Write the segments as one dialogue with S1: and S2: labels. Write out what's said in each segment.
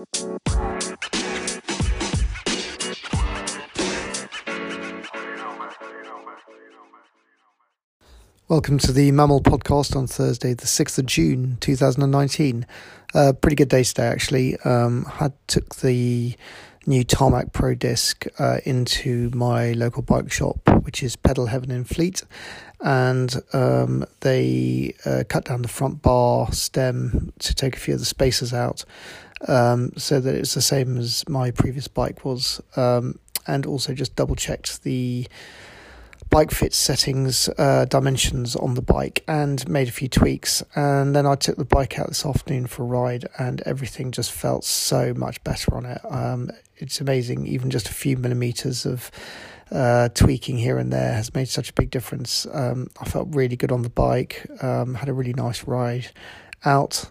S1: Welcome to the MAMIL Podcast on Thursday, the 6th of June 2019. Uh, pretty good day today, actually. Um, had took the new Tarmac Pro disc uh, into my local bike shop, which is Pedal Heaven in Fleet, and um, they uh, cut down the front bar stem to take a few of the spacers out, um, so that it's the same as my previous bike was, um, and also just double checked the bike fit settings, uh, dimensions on the bike, and made a few tweaks. And then I took the bike out this afternoon for a ride, and everything just felt so much better on it. Um, it's amazing, even just a few millimeters of uh, tweaking here and there has made such a big difference. Um, I felt really good on the bike, um, had a really nice ride out.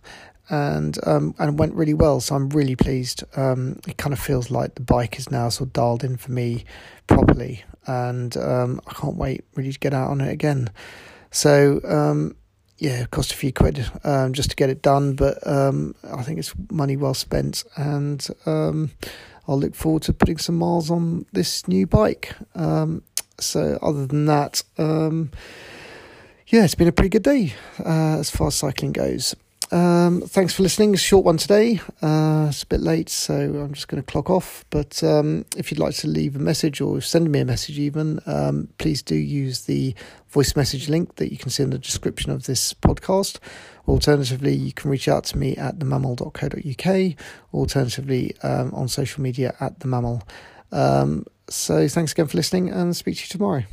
S1: And um, and went really well, so I'm really pleased. Um, it kind of feels like the bike is now sort of dialed in for me properly and um, I can't wait really to get out on it again. So um, yeah, it cost a few quid um, just to get it done, but um, I think it's money well spent, and um, I'll look forward to putting some miles on this new bike. Um, so other than that, yeah, it's been a pretty good day uh, as far as cycling goes. Um, thanks for listening. It's a short one today. Uh, it's a bit late, so I'm just going to clock off. But um, if you'd like to leave a message or send me a message, even, um, please do use the voice message link that you can see in the description of this podcast. Alternatively, you can reach out to me at themamil.co.uk. Alternatively, um, on social media at the MAMIL. Um, so thanks again for listening, and speak to you tomorrow.